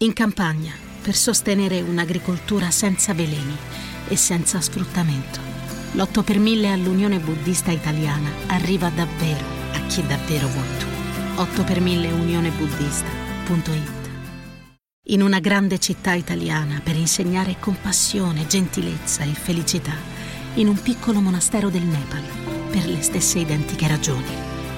In campagna, per sostenere un'agricoltura senza veleni e senza sfruttamento, l'8 per 1000 all'Unione Buddista Italiana arriva davvero a chi davvero vuoi tu. 8 per 1000 unionebuddista.it In una grande città italiana per insegnare compassione, gentilezza e felicità, in un piccolo monastero del Nepal, per le stesse identiche ragioni.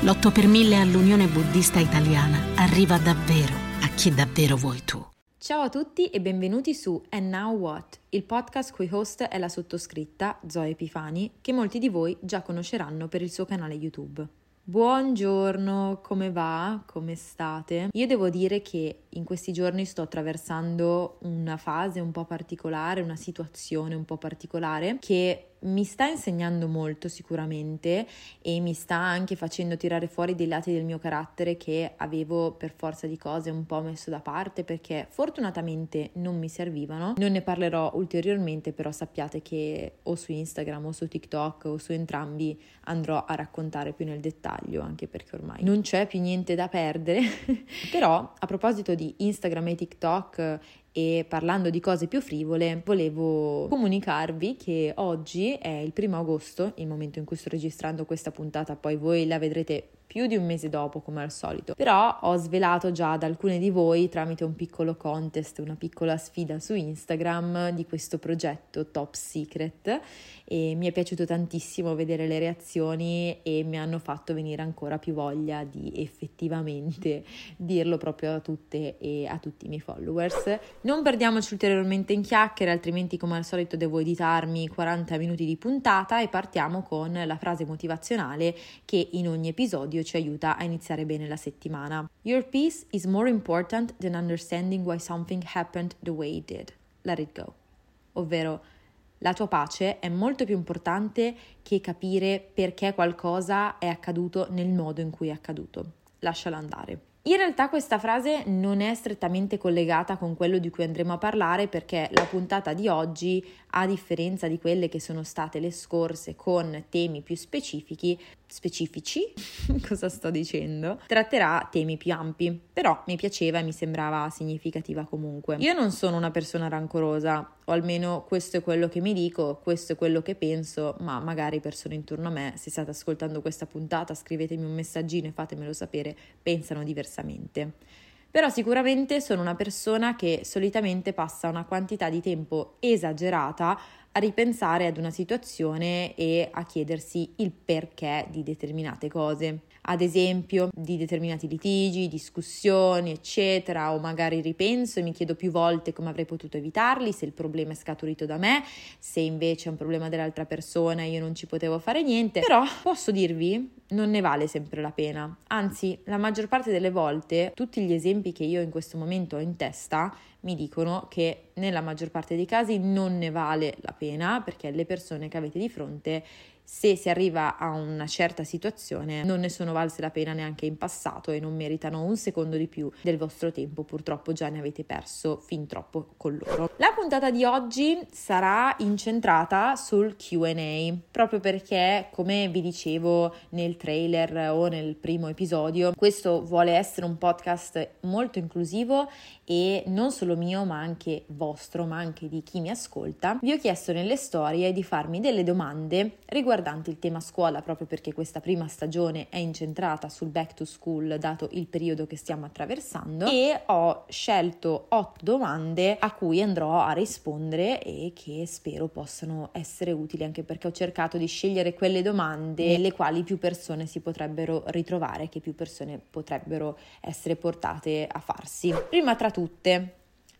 L'8 per 1000 all'Unione Buddista Italiana arriva davvero a chi davvero vuoi tu. Ciao a tutti e benvenuti su And Now What, il podcast cui host è la sottoscritta Zoe Epifani, che molti di voi già conosceranno per il suo canale YouTube. Buongiorno, come va? Come state? Io devo dire che in questi giorni sto attraversando una fase un po' particolare, una situazione un po' particolare che mi sta insegnando molto sicuramente e mi sta anche facendo tirare fuori dei lati del mio carattere che avevo per forza di cose un po' messo da parte perché fortunatamente non mi servivano. Non ne parlerò ulteriormente, però sappiate che o su Instagram o su TikTok o su entrambi andrò a raccontare più nel dettaglio, anche perché ormai non c'è più niente da perdere. però a proposito di Instagram e TikTok e parlando di cose più frivole, volevo comunicarvi che oggi è il primo agosto, il momento in cui sto registrando questa puntata, poi voi la vedrete più di un mese dopo come al solito. Però ho svelato già ad alcune di voi tramite un piccolo contest, una piccola sfida su Instagram di questo progetto Top Secret e mi è piaciuto tantissimo vedere le reazioni e mi hanno fatto venire ancora più voglia di effettivamente dirlo proprio a tutte e a tutti i miei followers. Non perdiamoci ulteriormente in chiacchiere, altrimenti come al solito devo editarmi 40 minuti di puntata e partiamo con la frase motivazionale che in ogni episodio ci aiuta a iniziare bene la settimana. Your peace is more important than understanding why something happened the way it did. Let it go. Ovvero, la tua pace è molto più importante che capire perché qualcosa è accaduto nel modo in cui è accaduto. Lasciala andare. In realtà questa frase non è strettamente collegata con quello di cui andremo a parlare perché la puntata di oggi, a differenza di quelle che sono state le scorse con temi più specifici, specifici, cosa sto dicendo, tratterà temi più ampi, però mi piaceva e mi sembrava significativa comunque. Io non sono una persona rancorosa, o almeno questo è quello che mi dico, questo è quello che penso, ma magari persone intorno a me, se state ascoltando questa puntata, scrivetemi un messaggino e fatemelo sapere, pensano diversamente. Però sicuramente sono una persona che solitamente passa una quantità di tempo esagerata a ripensare ad una situazione e a chiedersi il perché di determinate cose ad esempio di determinati litigi, discussioni, eccetera, o magari ripenso e mi chiedo più volte come avrei potuto evitarli, se il problema è scaturito da me, se invece è un problema dell'altra persona e io non ci potevo fare niente. Però posso dirvi, non ne vale sempre la pena. Anzi, la maggior parte delle volte tutti gli esempi che io in questo momento ho in testa mi dicono che nella maggior parte dei casi non ne vale la pena perché le persone che avete di fronte se si arriva a una certa situazione non ne sono valse la pena neanche in passato e non meritano un secondo di più del vostro tempo, purtroppo già ne avete perso fin troppo con loro. La puntata di oggi sarà incentrata sul QA, proprio perché, come vi dicevo nel trailer o nel primo episodio, questo vuole essere un podcast molto inclusivo e non solo mio ma anche vostro, ma anche di chi mi ascolta. Vi ho chiesto nelle storie di farmi delle domande riguardanti il tema scuola, proprio perché questa prima stagione è incentrata sul back to school, dato il periodo che stiamo attraversando, e ho scelto otto domande a cui andrò a rispondere e che spero possano essere utili, anche perché ho cercato di scegliere quelle domande nelle quali più persone si potrebbero ritrovare, che più persone potrebbero essere portate a farsi. Prima tra tutte,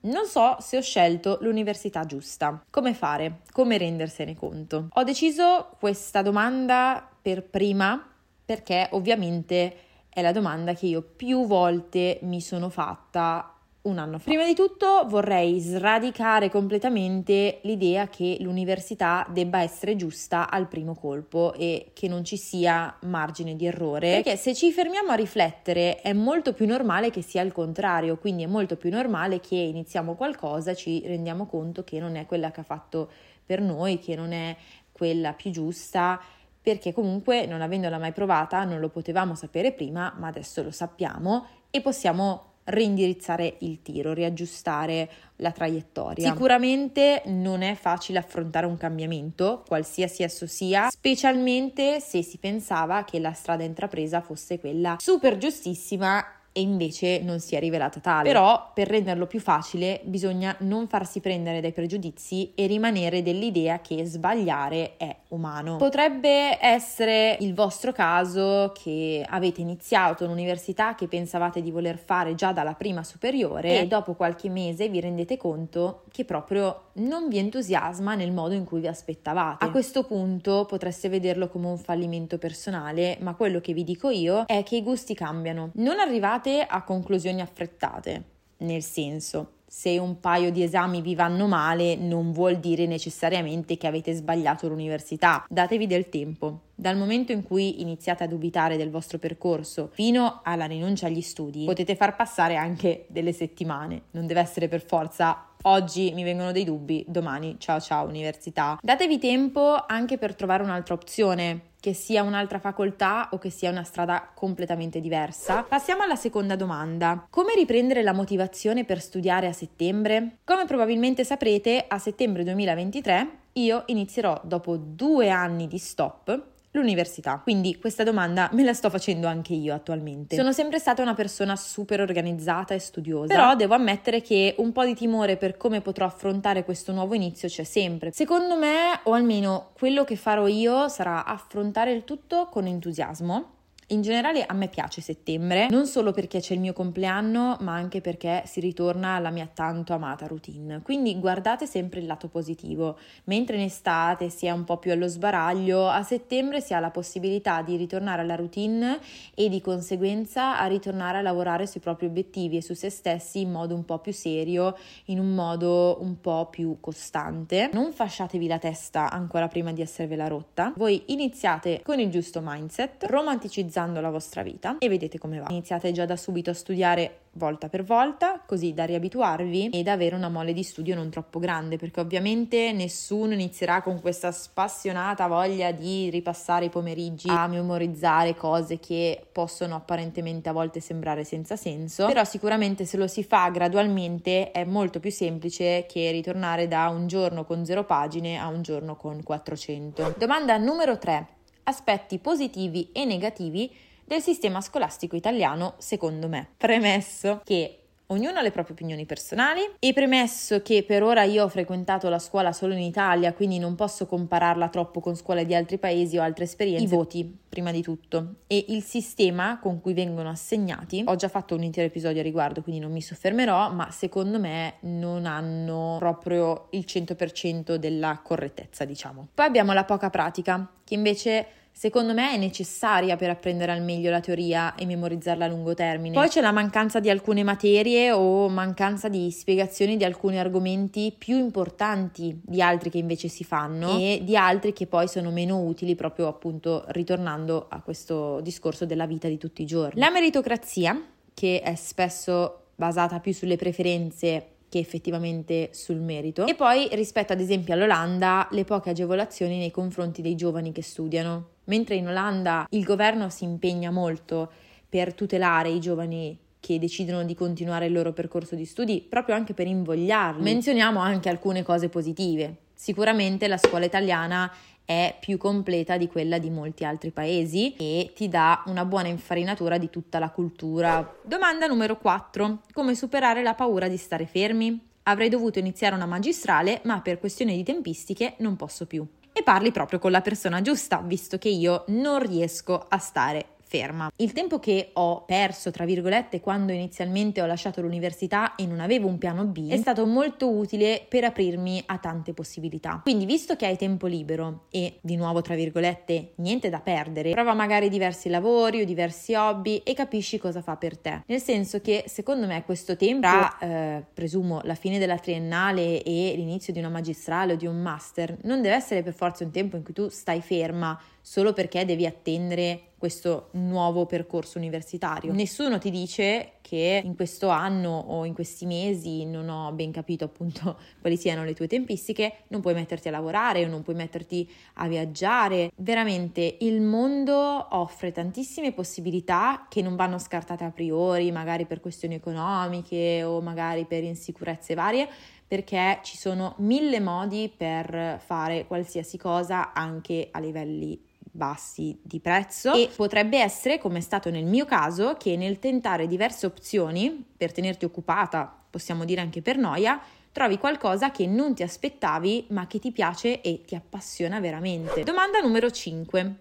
non so se ho scelto l'università giusta. Come fare? Come rendersene conto? Ho deciso questa domanda per prima perché ovviamente è la domanda che io più volte mi sono fatta un anno fa. Prima di tutto vorrei sradicare completamente l'idea che l'università debba essere giusta al primo colpo e che non ci sia margine di errore, perché se ci fermiamo a riflettere è molto più normale che sia il contrario, quindi è molto più normale che iniziamo qualcosa, ci rendiamo conto che non è quella che ha fatto per noi, che non è quella più giusta perché comunque non avendola mai provata non lo potevamo sapere prima, ma adesso lo sappiamo e possiamo reindirizzare il tiro, riaggiustare la traiettoria. Sicuramente non è facile affrontare un cambiamento, qualsiasi esso sia, specialmente se si pensava che la strada intrapresa fosse quella super giustissima e invece non si è rivelata tale. Però per renderlo più facile bisogna non farsi prendere dai pregiudizi e rimanere dell'idea che sbagliare è umano. Potrebbe essere il vostro caso che avete iniziato l'università che pensavate di voler fare già dalla prima superiore e dopo qualche mese vi rendete conto che proprio non vi entusiasma nel modo in cui vi aspettavate. A questo punto potreste vederlo come un fallimento personale, ma quello che vi dico io è che i gusti cambiano. Non arrivate arrivate a conclusioni affrettate, nel senso, se un paio di esami vi vanno male non vuol dire necessariamente che avete sbagliato l'università. Datevi del tempo. Dal momento in cui iniziate a dubitare del vostro percorso fino alla rinuncia agli studi, potete far passare anche delle settimane. Non deve essere per forza oggi mi vengono dei dubbi, domani ciao ciao università. Datevi tempo anche per trovare un'altra opzione che sia un'altra facoltà o che sia una strada completamente diversa. Passiamo alla seconda domanda. Come riprendere la motivazione per studiare a settembre? Come probabilmente saprete, a settembre 2023 io inizierò dopo due anni di stop l'università. Quindi questa domanda me la sto facendo anche io attualmente. Sono sempre stata una persona super organizzata e studiosa, però devo ammettere che un po' di timore per come potrò affrontare questo nuovo inizio c'è sempre. Secondo me, o almeno quello che farò io sarà affrontare il tutto con entusiasmo in generale a me piace settembre, non solo perché c'è il mio compleanno, ma anche perché si ritorna alla mia tanto amata routine. Quindi guardate sempre il lato positivo. Mentre in estate si è un po' più allo sbaraglio, a settembre si ha la possibilità di ritornare alla routine e di conseguenza a ritornare a lavorare sui propri obiettivi e su se stessi in modo un po' più serio, in un modo un po' più costante. Non fasciatevi la testa ancora prima di esservela rotta. Voi iniziate con il giusto mindset, romanticizzando organizzando la vostra vita e vedete come va. Iniziate già da subito a studiare volta per volta, così da riabituarvi ed avere una mole di studio non troppo grande, perché ovviamente nessuno inizierà con questa spassionata voglia di ripassare i pomeriggi a memorizzare cose che possono apparentemente a volte sembrare senza senso, però sicuramente se lo si fa gradualmente è molto più semplice che ritornare da un giorno con zero pagine a un giorno con 400. Domanda numero 3 aspetti positivi e negativi del sistema scolastico italiano, secondo me. Premesso che Ognuno ha le proprie opinioni personali e premesso che per ora io ho frequentato la scuola solo in Italia, quindi non posso compararla troppo con scuole di altri paesi o altre esperienze. I voti, prima di tutto, e il sistema con cui vengono assegnati. Ho già fatto un intero episodio a riguardo, quindi non mi soffermerò, ma secondo me non hanno proprio il 100% della correttezza, diciamo. Poi abbiamo la poca pratica, che invece secondo me è necessaria per apprendere al meglio la teoria e memorizzarla a lungo termine. Poi c'è la mancanza di alcune materie o mancanza di spiegazioni di alcuni argomenti più importanti di altri che invece si fanno e di altri che poi sono meno utili proprio appunto ritornando a questo discorso della vita di tutti i giorni. La meritocrazia, che è spesso basata più sulle preferenze che effettivamente sul merito. E poi rispetto ad esempio all'Olanda le poche agevolazioni nei confronti dei giovani che studiano. Mentre in Olanda il governo si impegna molto per tutelare i giovani che decidono di continuare il loro percorso di studi proprio anche per invogliarli. Menzioniamo anche alcune cose positive. Sicuramente la scuola italiana è più completa di quella di molti altri paesi e ti dà una buona infarinatura di tutta la cultura. Domanda numero 4. Come superare la paura di stare fermi? Avrei dovuto iniziare una magistrale, ma per questioni di tempistiche non posso più. E parli proprio con la persona giusta, visto che io non riesco a stare ferma. Il tempo che ho perso, tra virgolette, quando inizialmente ho lasciato l'università e non avevo un piano B, è stato molto utile per aprirmi a tante possibilità. Quindi, visto che hai tempo libero e, di nuovo, tra virgolette, niente da perdere, prova magari diversi lavori o diversi hobby e capisci cosa fa per te. Nel senso che, secondo me, questo tempo, tra, eh, presumo, la fine della triennale e l'inizio di una magistrale o di un master, non deve essere per forza un tempo in cui tu stai ferma solo perché devi attendere questo nuovo percorso universitario. Nessuno ti dice che in questo anno o in questi mesi, non ho ben capito appunto quali siano le tue tempistiche, non puoi metterti a lavorare o non puoi metterti a viaggiare. Veramente il mondo offre tantissime possibilità che non vanno scartate a priori, magari per questioni economiche o magari per insicurezze varie, perché ci sono mille modi per fare qualsiasi cosa anche a livelli bassi di prezzo e potrebbe essere, come è stato nel mio caso, che nel tentare diverse opzioni per tenerti occupata, possiamo dire anche per noia, trovi qualcosa che non ti aspettavi ma che ti piace e ti appassiona veramente. Domanda numero 5.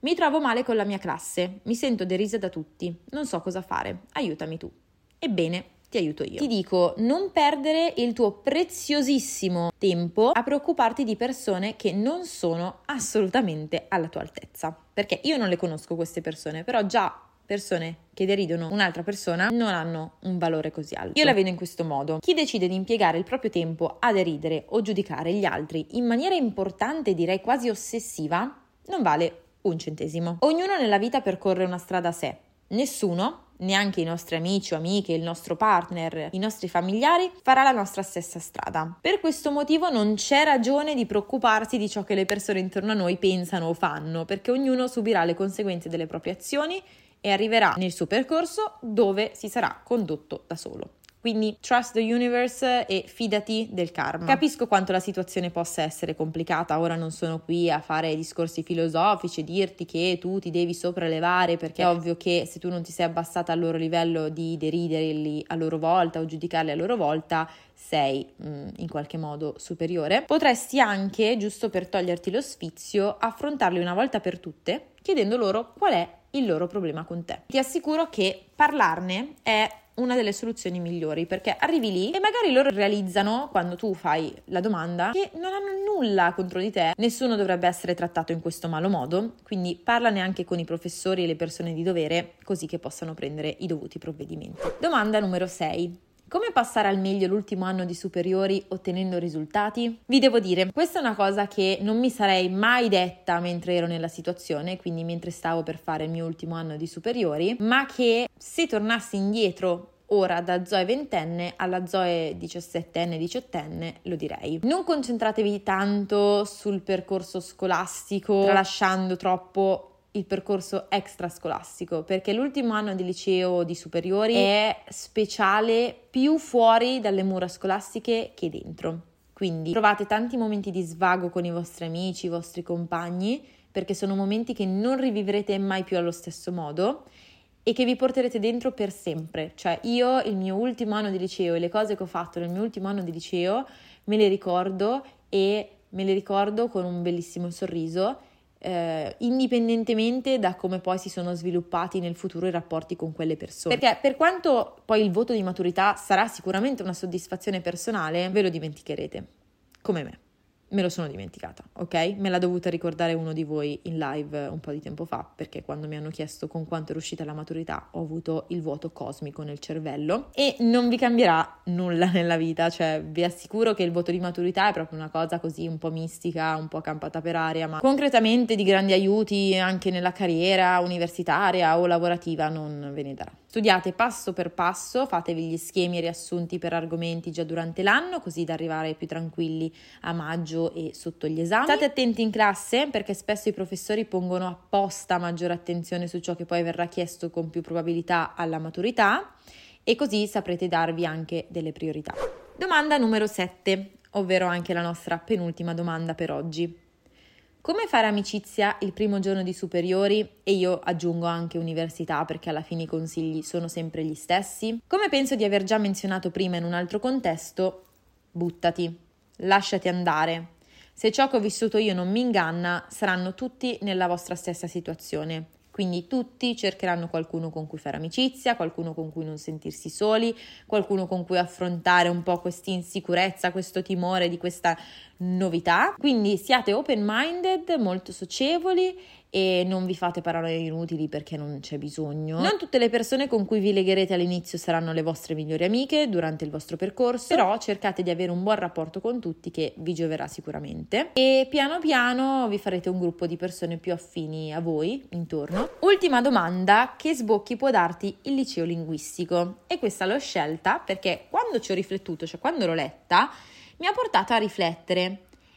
Mi trovo male con la mia classe, mi sento derisa da tutti, non so cosa fare, aiutami tu. Ebbene, ti aiuto io. Ti dico, non perdere il tuo preziosissimo tempo a preoccuparti di persone che non sono assolutamente alla tua altezza. Perché io non le conosco queste persone, però già persone che deridono un'altra persona non hanno un valore così alto. Io la vedo in questo modo. Chi decide di impiegare il proprio tempo a deridere o giudicare gli altri in maniera importante, direi quasi ossessiva, non vale un centesimo. Ognuno nella vita percorre una strada a sé. Nessuno neanche i nostri amici o amiche, il nostro partner, i nostri familiari, farà la nostra stessa strada. Per questo motivo non c'è ragione di preoccuparsi di ciò che le persone intorno a noi pensano o fanno, perché ognuno subirà le conseguenze delle proprie azioni e arriverà nel suo percorso dove si sarà condotto da solo. Quindi trust the universe e fidati del karma. Capisco quanto la situazione possa essere complicata, ora non sono qui a fare discorsi filosofici dirti che tu ti devi sopraelevare perché è ovvio che se tu non ti sei abbassata al loro livello di deriderli a loro volta o giudicarli a loro volta, sei mm, in qualche modo superiore. Potresti anche, giusto per toglierti lo sfizio, affrontarli una volta per tutte chiedendo loro qual è il loro problema con te. Ti assicuro che parlarne è una delle soluzioni migliori perché arrivi lì e magari loro realizzano quando tu fai la domanda che non hanno nulla contro di te, nessuno dovrebbe essere trattato in questo malo modo, quindi parlane anche con i professori e le persone di dovere così che possano prendere i dovuti provvedimenti. Domanda numero 6. Come passare al meglio l'ultimo anno di superiori ottenendo risultati? Vi devo dire, questa è una cosa che non mi sarei mai detta mentre ero nella situazione, quindi mentre stavo per fare il mio ultimo anno di superiori, ma che se tornassi indietro ora da Zoe ventenne alla Zoe diciassettenne, diciottenne, lo direi. Non concentratevi tanto sul percorso scolastico, tralasciando troppo il percorso extrascolastico perché l'ultimo anno di liceo di superiori è speciale più fuori dalle mura scolastiche che dentro. Quindi trovate tanti momenti di svago con i vostri amici, i vostri compagni, perché sono momenti che non rivivrete mai più allo stesso modo e che vi porterete dentro per sempre. Cioè io il mio ultimo anno di liceo e le cose che ho fatto nel mio ultimo anno di liceo me le ricordo e me le ricordo con un bellissimo sorriso eh, indipendentemente da come poi si sono sviluppati nel futuro i rapporti con quelle persone. Perché per quanto poi il voto di maturità sarà sicuramente una soddisfazione personale, ve lo dimenticherete, come me me lo sono dimenticata, ok? Me l'ha dovuta ricordare uno di voi in live un po' di tempo fa, perché quando mi hanno chiesto con quanto è uscita la maturità ho avuto il vuoto cosmico nel cervello e non vi cambierà nulla nella vita, cioè vi assicuro che il voto di maturità è proprio una cosa così un po' mistica, un po' campata per aria, ma concretamente di grandi aiuti anche nella carriera universitaria o lavorativa non ve ne darà. Studiate passo per passo, fatevi gli schemi riassunti per argomenti già durante l'anno, così da arrivare più tranquilli a maggio e sotto gli esami. State attenti in classe perché spesso i professori pongono apposta maggiore attenzione su ciò che poi verrà chiesto con più probabilità alla maturità e così saprete darvi anche delle priorità. Domanda numero 7, ovvero anche la nostra penultima domanda per oggi. Come fare amicizia il primo giorno di superiori e io aggiungo anche università perché alla fine i consigli sono sempre gli stessi? Come penso di aver già menzionato prima in un altro contesto, buttati, lasciati andare. Se ciò che ho vissuto io non mi inganna, saranno tutti nella vostra stessa situazione. Quindi tutti cercheranno qualcuno con cui fare amicizia, qualcuno con cui non sentirsi soli, qualcuno con cui affrontare un po' questa insicurezza, questo timore di questa novità. Quindi siate open minded, molto socievoli e non vi fate parole inutili perché non c'è bisogno. Non tutte le persone con cui vi legherete all'inizio saranno le vostre migliori amiche durante il vostro percorso, però cercate di avere un buon rapporto con tutti che vi gioverà sicuramente e piano piano vi farete un gruppo di persone più affini a voi intorno. Ultima domanda, che sbocchi può darti il liceo linguistico? E questa l'ho scelta perché quando ci ho riflettuto, cioè quando l'ho letta, mi ha portato a riflettere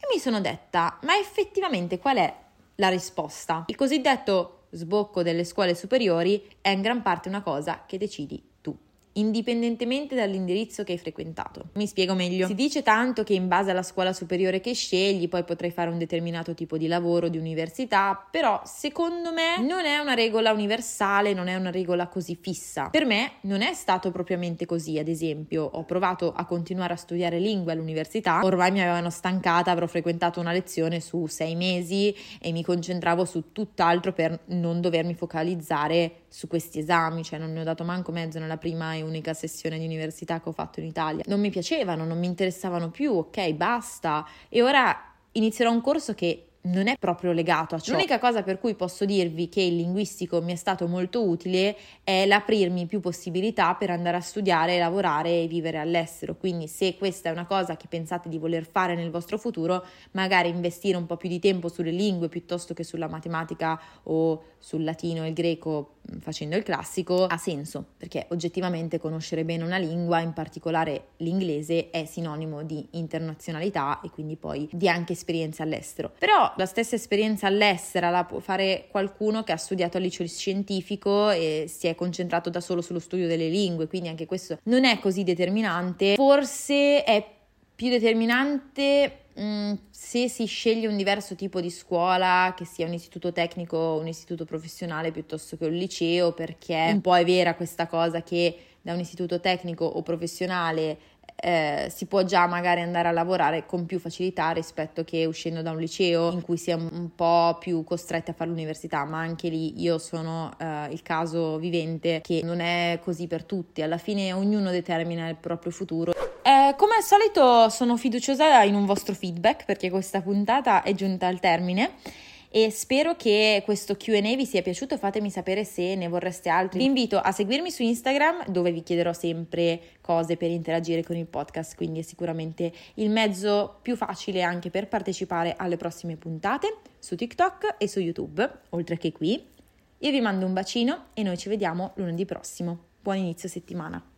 e mi sono detta, ma effettivamente qual è la risposta. Il cosiddetto sbocco delle scuole superiori è in gran parte una cosa che decidi indipendentemente dall'indirizzo che hai frequentato. Mi spiego meglio. Si dice tanto che in base alla scuola superiore che scegli poi potrai fare un determinato tipo di lavoro, di università, però secondo me non è una regola universale, non è una regola così fissa. Per me non è stato propriamente così, ad esempio, ho provato a continuare a studiare lingue all'università, ormai mi avevano stancata, avrò frequentato una lezione su sei mesi e mi concentravo su tutt'altro per non dovermi focalizzare su questi esami, cioè non ne ho dato manco mezzo nella prima e unica sessione di università che ho fatto in Italia. Non mi piacevano, non mi interessavano più, ok, basta. E ora inizierò un corso che non è proprio legato a ciò. L'unica cosa per cui posso dirvi che il linguistico mi è stato molto utile è l'aprirmi più possibilità per andare a studiare, lavorare e vivere all'estero. Quindi se questa è una cosa che pensate di voler fare nel vostro futuro, magari investire un po' più di tempo sulle lingue piuttosto che sulla matematica o sul latino e il greco mm, facendo il classico ha senso, perché oggettivamente conoscere bene una lingua, in particolare l'inglese, è sinonimo di internazionalità e quindi poi di anche esperienze all'estero. Però la stessa esperienza all'estero la può fare qualcuno che ha studiato al liceo scientifico e si è concentrato da solo sullo studio delle lingue, quindi anche questo non è così determinante. Forse è più determinante mm, se si sceglie un diverso tipo di scuola, che sia un istituto tecnico o un istituto professionale piuttosto che un liceo, perché un po' è vera questa cosa che da un istituto tecnico o professionale eh, si può già magari andare a lavorare con più facilità rispetto che uscendo da un liceo in cui si è un po' più costretti a fare l'università, ma anche lì io sono eh, il caso vivente che non è così per tutti, alla fine ognuno determina il proprio futuro. Eh, come al solito sono fiduciosa in un vostro feedback perché questa puntata è giunta al termine e spero che questo QA vi sia piaciuto. Fatemi sapere se ne vorreste altri. Vi invito a seguirmi su Instagram dove vi chiederò sempre cose per interagire con il podcast, quindi è sicuramente il mezzo più facile anche per partecipare alle prossime puntate su TikTok e su YouTube, oltre che qui. Io vi mando un bacino e noi ci vediamo lunedì prossimo. Buon inizio settimana